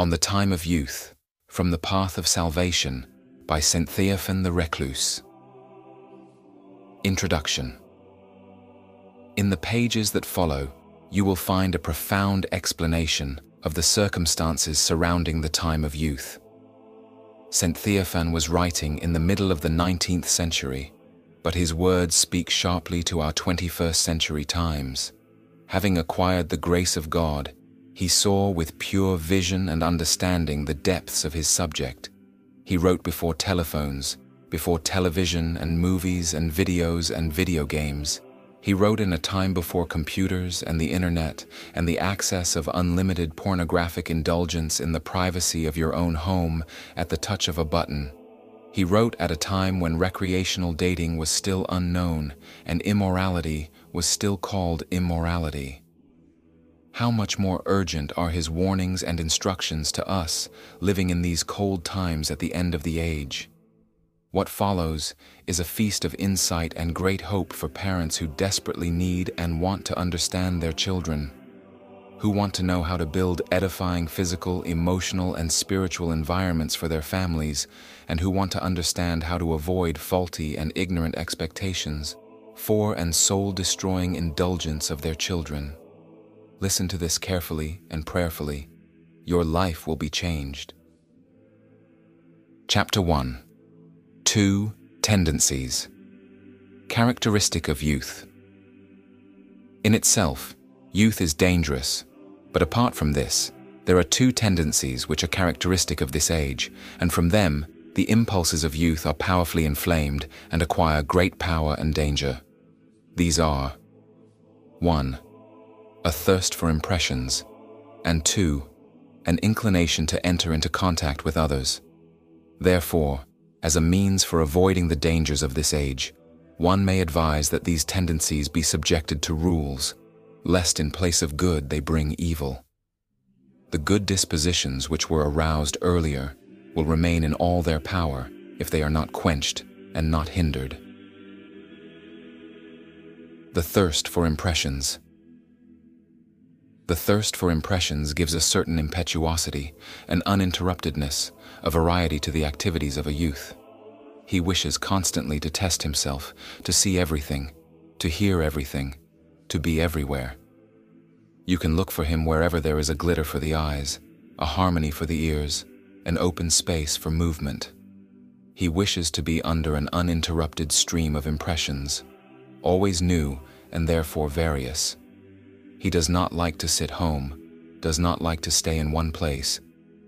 On the Time of Youth, From the Path of Salvation, by St. Theophan the Recluse. Introduction In the pages that follow, you will find a profound explanation of the circumstances surrounding the time of youth. St. Theophan was writing in the middle of the 19th century, but his words speak sharply to our 21st century times. Having acquired the grace of God, he saw with pure vision and understanding the depths of his subject. He wrote before telephones, before television and movies and videos and video games. He wrote in a time before computers and the internet and the access of unlimited pornographic indulgence in the privacy of your own home at the touch of a button. He wrote at a time when recreational dating was still unknown and immorality was still called immorality. How much more urgent are his warnings and instructions to us living in these cold times at the end of the age? What follows is a feast of insight and great hope for parents who desperately need and want to understand their children, who want to know how to build edifying physical, emotional, and spiritual environments for their families, and who want to understand how to avoid faulty and ignorant expectations for and soul-destroying indulgence of their children. Listen to this carefully and prayerfully. Your life will be changed. Chapter 1 Two tendencies. Characteristic of youth. In itself, youth is dangerous, but apart from this, there are two tendencies which are characteristic of this age, and from them, the impulses of youth are powerfully inflamed and acquire great power and danger. These are 1. A thirst for impressions, and 2. An inclination to enter into contact with others. Therefore, as a means for avoiding the dangers of this age, one may advise that these tendencies be subjected to rules, lest in place of good they bring evil. The good dispositions which were aroused earlier will remain in all their power if they are not quenched and not hindered. The thirst for impressions. The thirst for impressions gives a certain impetuosity, an uninterruptedness, a variety to the activities of a youth. He wishes constantly to test himself, to see everything, to hear everything, to be everywhere. You can look for him wherever there is a glitter for the eyes, a harmony for the ears, an open space for movement. He wishes to be under an uninterrupted stream of impressions, always new and therefore various. He does not like to sit home, does not like to stay in one place,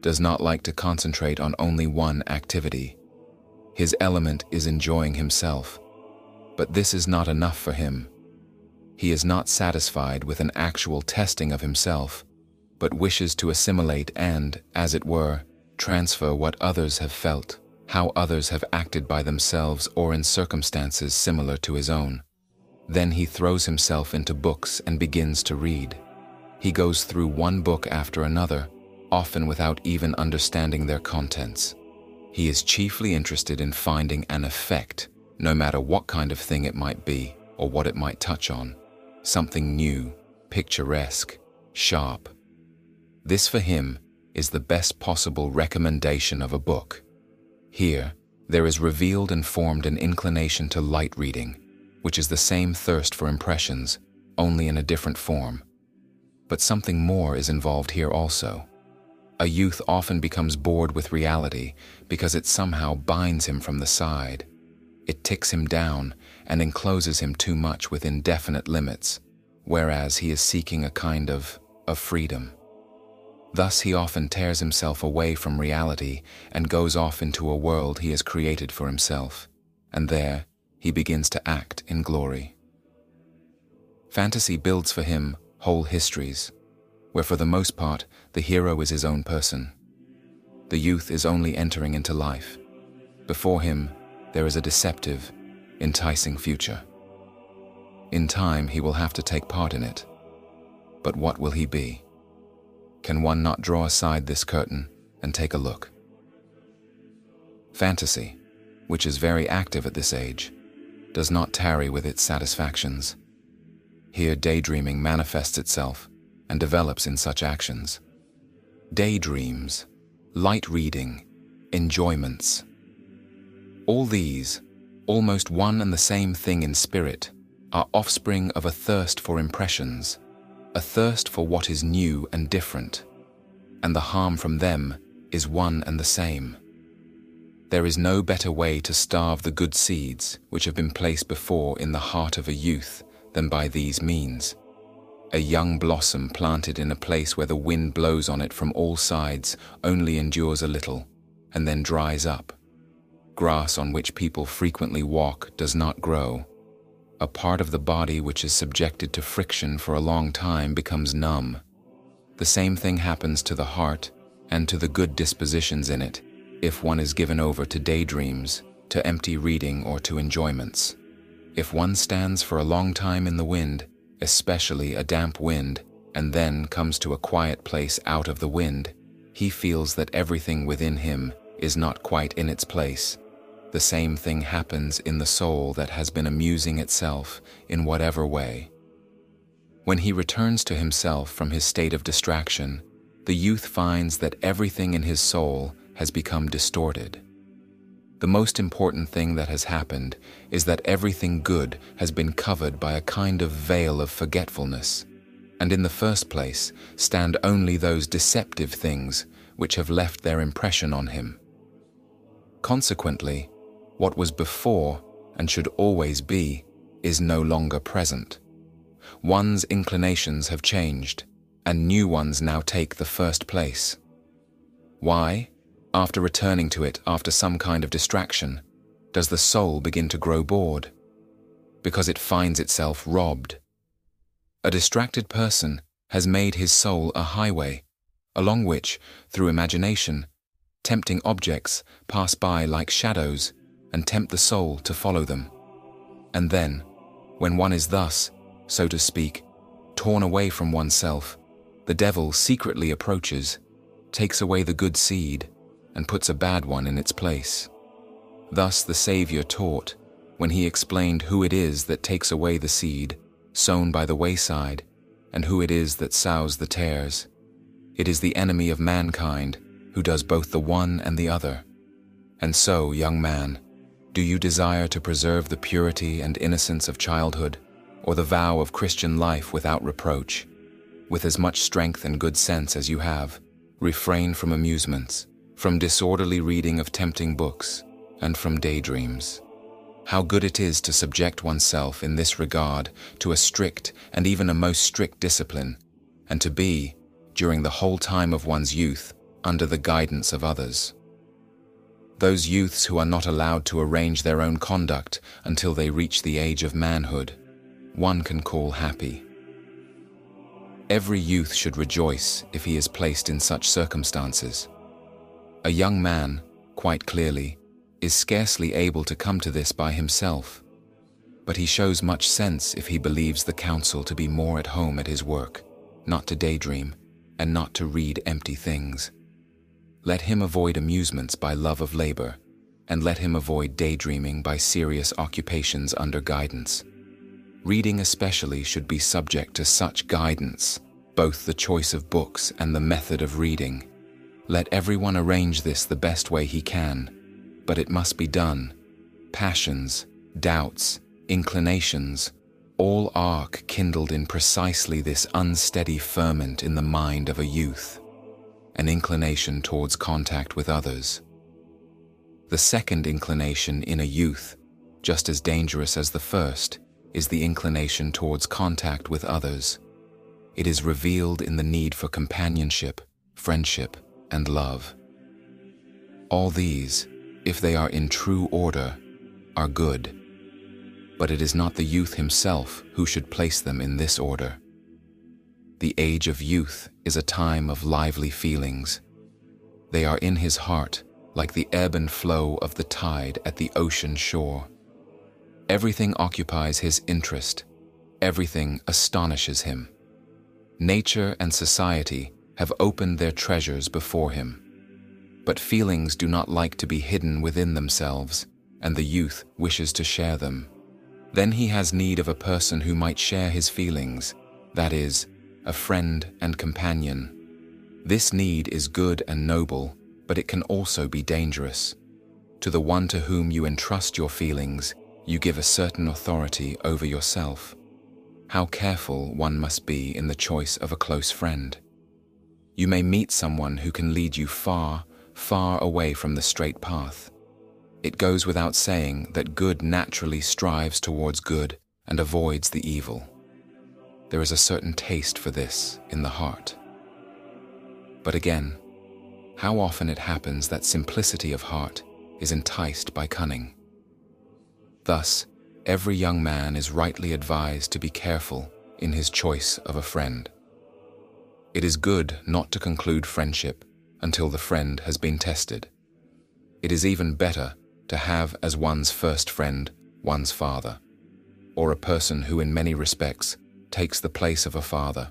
does not like to concentrate on only one activity. His element is enjoying himself. But this is not enough for him. He is not satisfied with an actual testing of himself, but wishes to assimilate and, as it were, transfer what others have felt, how others have acted by themselves or in circumstances similar to his own. Then he throws himself into books and begins to read. He goes through one book after another, often without even understanding their contents. He is chiefly interested in finding an effect, no matter what kind of thing it might be or what it might touch on. Something new, picturesque, sharp. This for him is the best possible recommendation of a book. Here, there is revealed and formed an inclination to light reading, which is the same thirst for impressions, only in a different form. But something more is involved here also. A youth often becomes bored with reality because it somehow binds him from the side. It ticks him down and encloses him too much within definite limits, whereas he is seeking a kind of, of freedom. Thus he often tears himself away from reality and goes off into a world he has created for himself, and there he begins to act in glory. Fantasy builds for him whole histories, where for the most part the hero is his own person. The youth is only entering into life. Before him, there is a deceptive, enticing future. In time, he will have to take part in it. But what will he be? Can one not draw aside this curtain and take a look? Fantasy, which is very active at this age, does not tarry with its satisfactions. Here daydreaming manifests itself and develops in such actions. daydreams, light reading, enjoyments. All these, almost one and the same thing in spirit, are offspring of a thirst for impressions, a thirst for what is new and different, and the harm from them is one and the same. There is no better way to starve the good seeds which have been placed before in the heart of a youth than by these means. A young blossom planted in a place where the wind blows on it from all sides only endures a little and then dries up. Grass on which people frequently walk does not grow. A part of the body which is subjected to friction for a long time becomes numb. The same thing happens to the heart and to the good dispositions in it if one is given over to daydreams, to empty reading, or to enjoyments. If one stands for a long time in the wind, especially a damp wind, and then comes to a quiet place out of the wind, he feels that everything within him is not quite in its place. The same thing happens in the soul that has been amusing itself in whatever way. When he returns to himself from his state of distraction, the youth finds that everything in his soul has become distorted. The most important thing that has happened is that everything good has been covered by a kind of veil of forgetfulness, and in the first place stand only those deceptive things which have left their impression on him. Consequently, what was before and should always be is no longer present. One's inclinations have changed, and new ones now take the first place. Why? After returning to it after some kind of distraction, does the soul begin to grow bored? Because it finds itself robbed. A distracted person has made his soul a highway, along which, through imagination, tempting objects pass by like shadows and tempt the soul to follow them. And then, when one is thus, so to speak, torn away from oneself, the devil secretly approaches, takes away the good seed, and puts a bad one in its place. Thus the Saviour taught when he explained who it is that takes away the seed sown by the wayside and who it is that sows the tares. It is the enemy of mankind who does both the one and the other. And so, young man, do you desire to preserve the purity and innocence of childhood, or the vow of Christian life without reproach? With as much strength and good sense as you have, refrain from amusements, from disorderly reading of tempting books, and from daydreams. How good it is to subject oneself in this regard to a strict and even a most strict discipline, and to be, during the whole time of one's youth, under the guidance of others. Those youths who are not allowed to arrange their own conduct until they reach the age of manhood, one can call happy. Every youth should rejoice if he is placed in such circumstances. A young man, quite clearly, is scarcely able to come to this by himself, but he shows much sense if he believes the counsel to be more at home at his work, not to daydream, and not to read empty things. Let him avoid amusements by love of labor, and let him avoid daydreaming by serious occupations under guidance. Reading especially should be subject to such guidance, both the choice of books and the method of reading, let everyone arrange this the best way he can, but it must be done. Passions, doubts, inclinations, all arc kindled in precisely this unsteady ferment in the mind of a youth, an inclination towards contact with others. The second inclination in a youth, just as dangerous as the first, is the inclination towards contact with others. It is revealed in the need for companionship, friendship, and love. All these, if they are in true order, are good. But it is not the youth himself who should place them in this order. The age of youth is a time of lively feelings. They are in his heart like the ebb and flow of the tide at the ocean shore. Everything occupies his interest, everything astonishes him. Nature and society have opened their treasures before him. But feelings do not like to be hidden within themselves, and the youth wishes to share them. Then he has need of a person who might share his feelings, that is, a friend and companion. This need is good and noble, but it can also be dangerous. To the one to whom you entrust your feelings, you give a certain authority over yourself. How careful one must be in the choice of a close friend. You may meet someone who can lead you far, far away from the straight path. It goes without saying that good naturally strives towards good and avoids the evil. There is a certain taste for this in the heart. But again, how often it happens that simplicity of heart is enticed by cunning. Thus, every young man is rightly advised to be careful in his choice of a friend. It is good not to conclude friendship until the friend has been tested. It is even better to have as one's first friend one's father, or a person who in many respects takes the place of a father,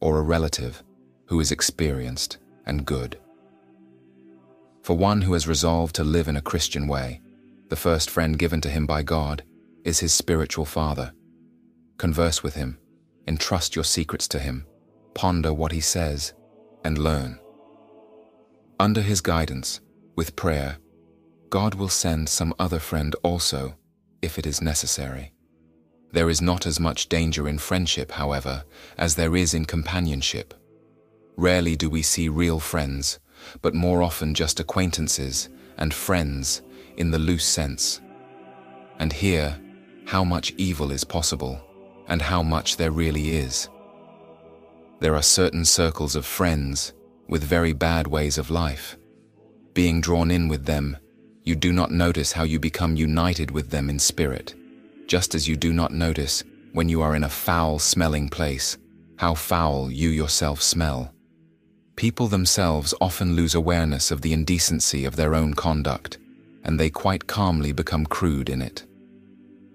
or a relative who is experienced and good. For one who has resolved to live in a Christian way, the first friend given to him by God is his spiritual father. Converse with him, entrust your secrets to him, ponder what he says, and learn. Under his guidance, with prayer, God will send some other friend also, if it is necessary. There is not as much danger in friendship, however, as there is in companionship. Rarely do we see real friends, but more often just acquaintances and friends in the loose sense. And here, how much evil is possible, and how much there really is. There are certain circles of friends with very bad ways of life. Being drawn in with them, you do not notice how you become united with them in spirit, just as you do not notice when you are in a foul smelling place, how foul you yourself smell. People themselves often lose awareness of the indecency of their own conduct, and they quite calmly become crude in it.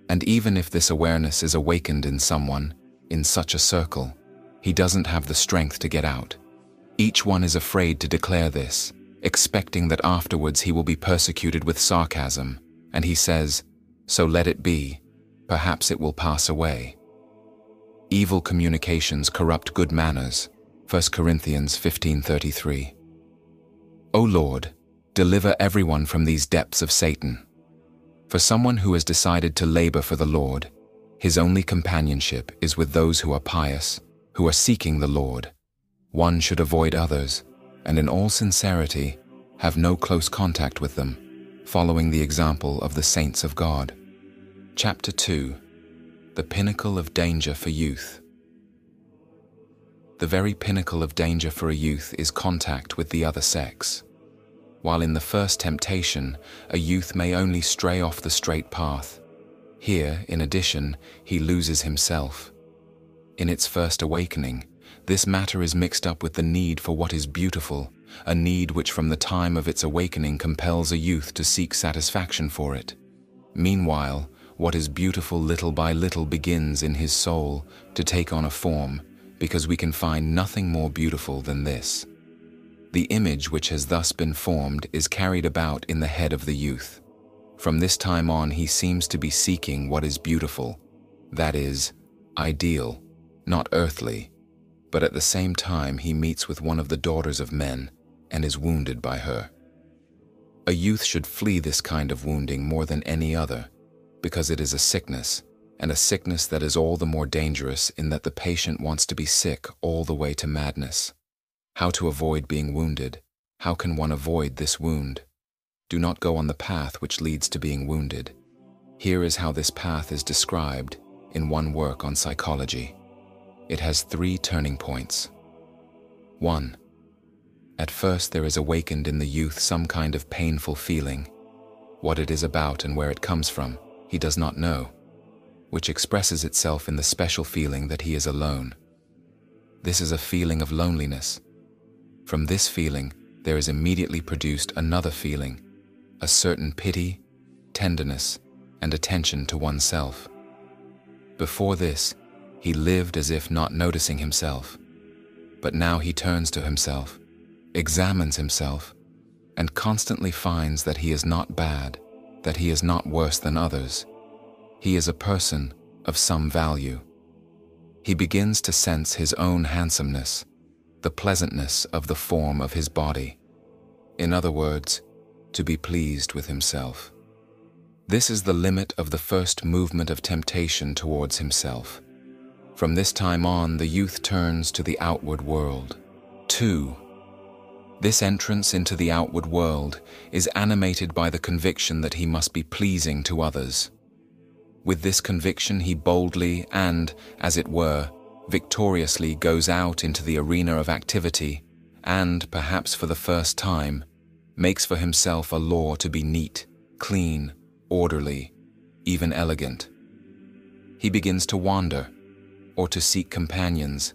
And even if this awareness is awakened in someone, in such a circle, he doesn't have the strength to get out. Each one is afraid to declare this, expecting that afterwards he will be persecuted with sarcasm, and he says, So let it be, perhaps it will pass away. Evil communications corrupt good manners, 1 Corinthians 15.33 O Lord, deliver everyone from these depths of Satan. For someone who has decided to labor for the Lord, his only companionship is with those who are pious, who are seeking the Lord. One should avoid others, and in all sincerity, have no close contact with them, following the example of the saints of God. Chapter 2 The Pinnacle of Danger for Youth the very pinnacle of danger for a youth is contact with the other sex. While in the first temptation, a youth may only stray off the straight path, here, in addition, he loses himself. In its first awakening, this matter is mixed up with the need for what is beautiful, a need which from the time of its awakening compels a youth to seek satisfaction for it. Meanwhile, what is beautiful little by little begins in his soul to take on a form, because we can find nothing more beautiful than this. The image which has thus been formed is carried about in the head of the youth. From this time on, he seems to be seeking what is beautiful, that is, ideal, not earthly, but at the same time he meets with one of the daughters of men and is wounded by her. A youth should flee this kind of wounding more than any other, because it is a sickness and a sickness that is all the more dangerous in that the patient wants to be sick all the way to madness. How to avoid being wounded? How can one avoid this wound? Do not go on the path which leads to being wounded. Here is how this path is described in one work on psychology. It has three turning points. 1. At first there is awakened in the youth some kind of painful feeling. What it is about and where it comes from, he does not know which expresses itself in the special feeling that he is alone. This is a feeling of loneliness. From this feeling, there is immediately produced another feeling, a certain pity, tenderness, and attention to oneself. Before this, he lived as if not noticing himself. But now he turns to himself, examines himself, and constantly finds that he is not bad, that he is not worse than others, he is a person of some value. He begins to sense his own handsomeness, the pleasantness of the form of his body. In other words, to be pleased with himself. This is the limit of the first movement of temptation towards himself. From this time on, the youth turns to the outward world. 2. This entrance into the outward world is animated by the conviction that he must be pleasing to others. With this conviction, he boldly and, as it were, victoriously goes out into the arena of activity and, perhaps for the first time, makes for himself a law to be neat, clean, orderly, even elegant. He begins to wander, or to seek companions,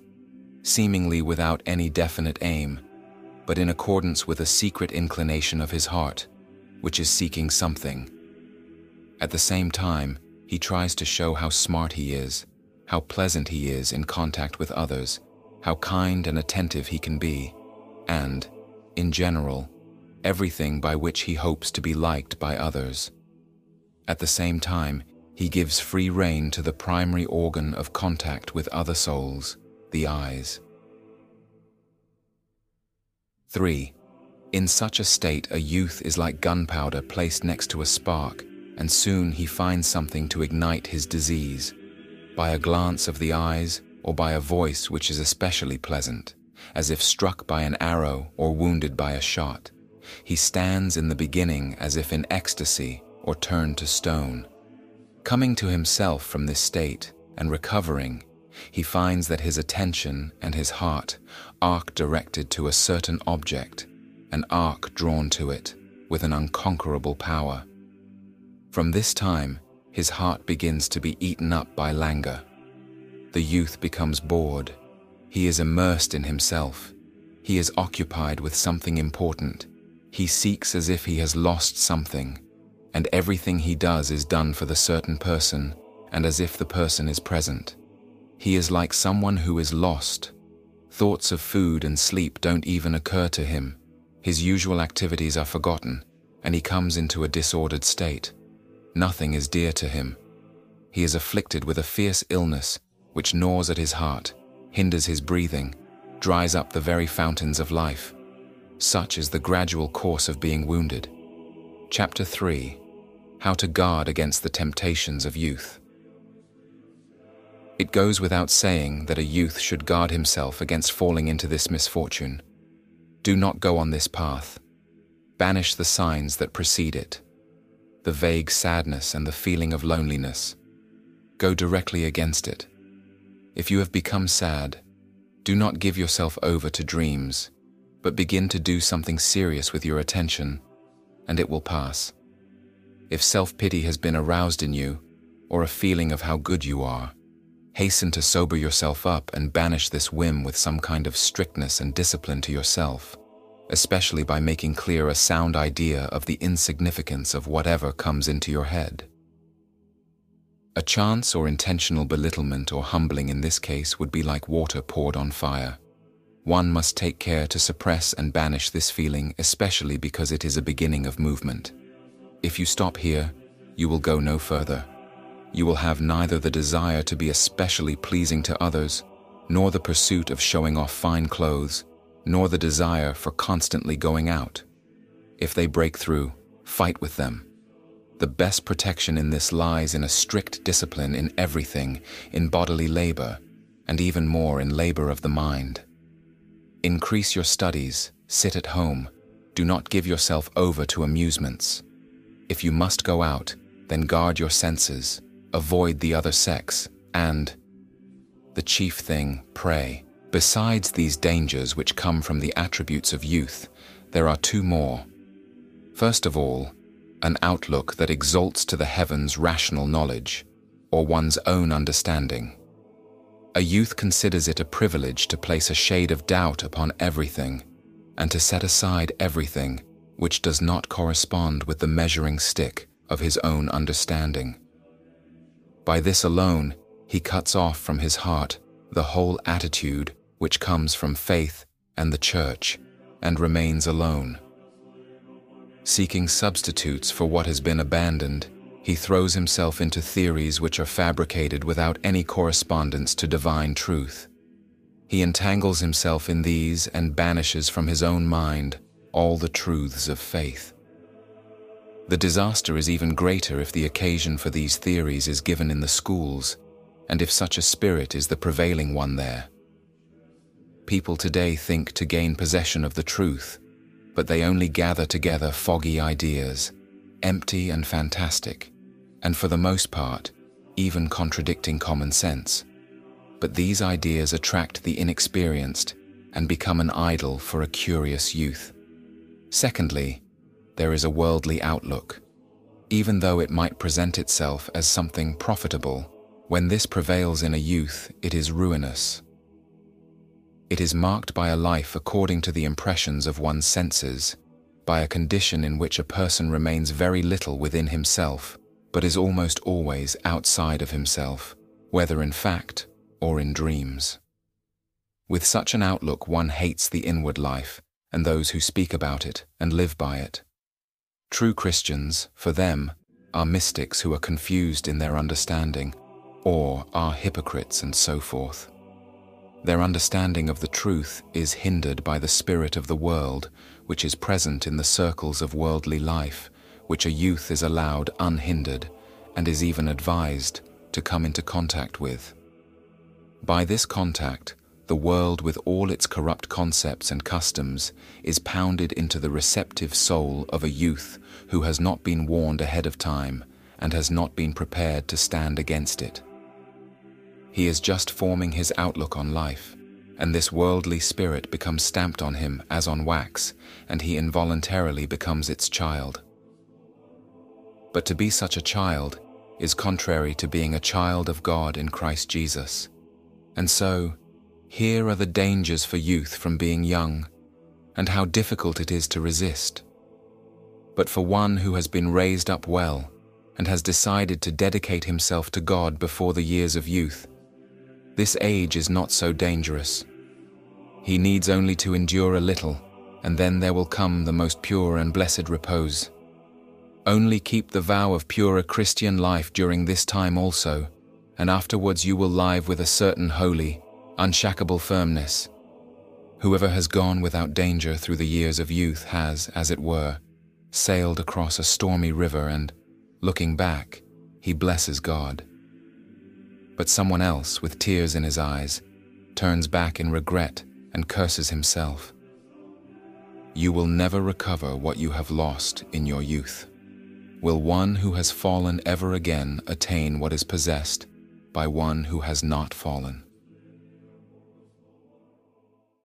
seemingly without any definite aim, but in accordance with a secret inclination of his heart, which is seeking something. At the same time, he tries to show how smart he is, how pleasant he is in contact with others, how kind and attentive he can be, and, in general, everything by which he hopes to be liked by others. At the same time, he gives free rein to the primary organ of contact with other souls, the eyes. 3. In such a state, a youth is like gunpowder placed next to a spark, and soon he finds something to ignite his disease, by a glance of the eyes or by a voice which is especially pleasant, as if struck by an arrow or wounded by a shot. He stands in the beginning as if in ecstasy or turned to stone. Coming to himself from this state and recovering, he finds that his attention and his heart arc directed to a certain object, an arc drawn to it with an unconquerable power. From this time, his heart begins to be eaten up by languor. The youth becomes bored. He is immersed in himself. He is occupied with something important. He seeks as if he has lost something, and everything he does is done for the certain person and as if the person is present. He is like someone who is lost. Thoughts of food and sleep don't even occur to him. His usual activities are forgotten, and he comes into a disordered state. Nothing is dear to him. He is afflicted with a fierce illness which gnaws at his heart, hinders his breathing, dries up the very fountains of life. Such is the gradual course of being wounded. Chapter 3 How to Guard Against the Temptations of Youth. It goes without saying that a youth should guard himself against falling into this misfortune. Do not go on this path. Banish the signs that precede it the vague sadness and the feeling of loneliness. Go directly against it. If you have become sad, do not give yourself over to dreams, but begin to do something serious with your attention, and it will pass. If self pity has been aroused in you, or a feeling of how good you are, Hasten to sober yourself up and banish this whim with some kind of strictness and discipline to yourself, especially by making clear a sound idea of the insignificance of whatever comes into your head. A chance or intentional belittlement or humbling in this case would be like water poured on fire. One must take care to suppress and banish this feeling, especially because it is a beginning of movement. If you stop here, you will go no further you will have neither the desire to be especially pleasing to others, nor the pursuit of showing off fine clothes, nor the desire for constantly going out. If they break through, fight with them. The best protection in this lies in a strict discipline in everything, in bodily labor, and even more in labor of the mind. Increase your studies, sit at home, do not give yourself over to amusements. If you must go out, then guard your senses, avoid the other sex, and the chief thing, pray. Besides these dangers which come from the attributes of youth, there are two more. First of all, an outlook that exalts to the heavens rational knowledge, or one's own understanding. A youth considers it a privilege to place a shade of doubt upon everything, and to set aside everything which does not correspond with the measuring stick of his own understanding. By this alone, he cuts off from his heart the whole attitude which comes from faith and the church, and remains alone. Seeking substitutes for what has been abandoned, he throws himself into theories which are fabricated without any correspondence to divine truth. he entangles himself in these and banishes from his own mind all the truths of faith. The disaster is even greater if the occasion for these theories is given in the schools, and if such a spirit is the prevailing one there. People today think to gain possession of the truth, but they only gather together foggy ideas, empty and fantastic, and for the most part, even contradicting common sense. But these ideas attract the inexperienced and become an idol for a curious youth. Secondly, there is a worldly outlook. Even though it might present itself as something profitable, when this prevails in a youth, it is ruinous. It is marked by a life according to the impressions of one's senses, by a condition in which a person remains very little within himself, but is almost always outside of himself, whether in fact or in dreams. With such an outlook, one hates the inward life and those who speak about it and live by it. True Christians, for them, are mystics who are confused in their understanding, or are hypocrites and so forth. Their understanding of the truth is hindered by the spirit of the world, which is present in the circles of worldly life, which a youth is allowed unhindered, and is even advised to come into contact with. By this contact, the world with all its corrupt concepts and customs is pounded into the receptive soul of a youth who has not been warned ahead of time and has not been prepared to stand against it. He is just forming his outlook on life, and this worldly spirit becomes stamped on him as on wax, and he involuntarily becomes its child. But to be such a child is contrary to being a child of God in Christ Jesus. And so, here are the dangers for youth from being young, and how difficult it is to resist. But for one who has been raised up well, and has decided to dedicate himself to God before the years of youth, this age is not so dangerous. He needs only to endure a little, and then there will come the most pure and blessed repose. Only keep the vow of purer Christian life during this time also, and afterwards you will live with a certain holy, unshakable firmness. Whoever has gone without danger through the years of youth has, as it were, sailed across a stormy river and, looking back, he blesses God. But someone else, with tears in his eyes, turns back in regret and curses himself. You will never recover what you have lost in your youth. Will one who has fallen ever again attain what is possessed by one who has not fallen?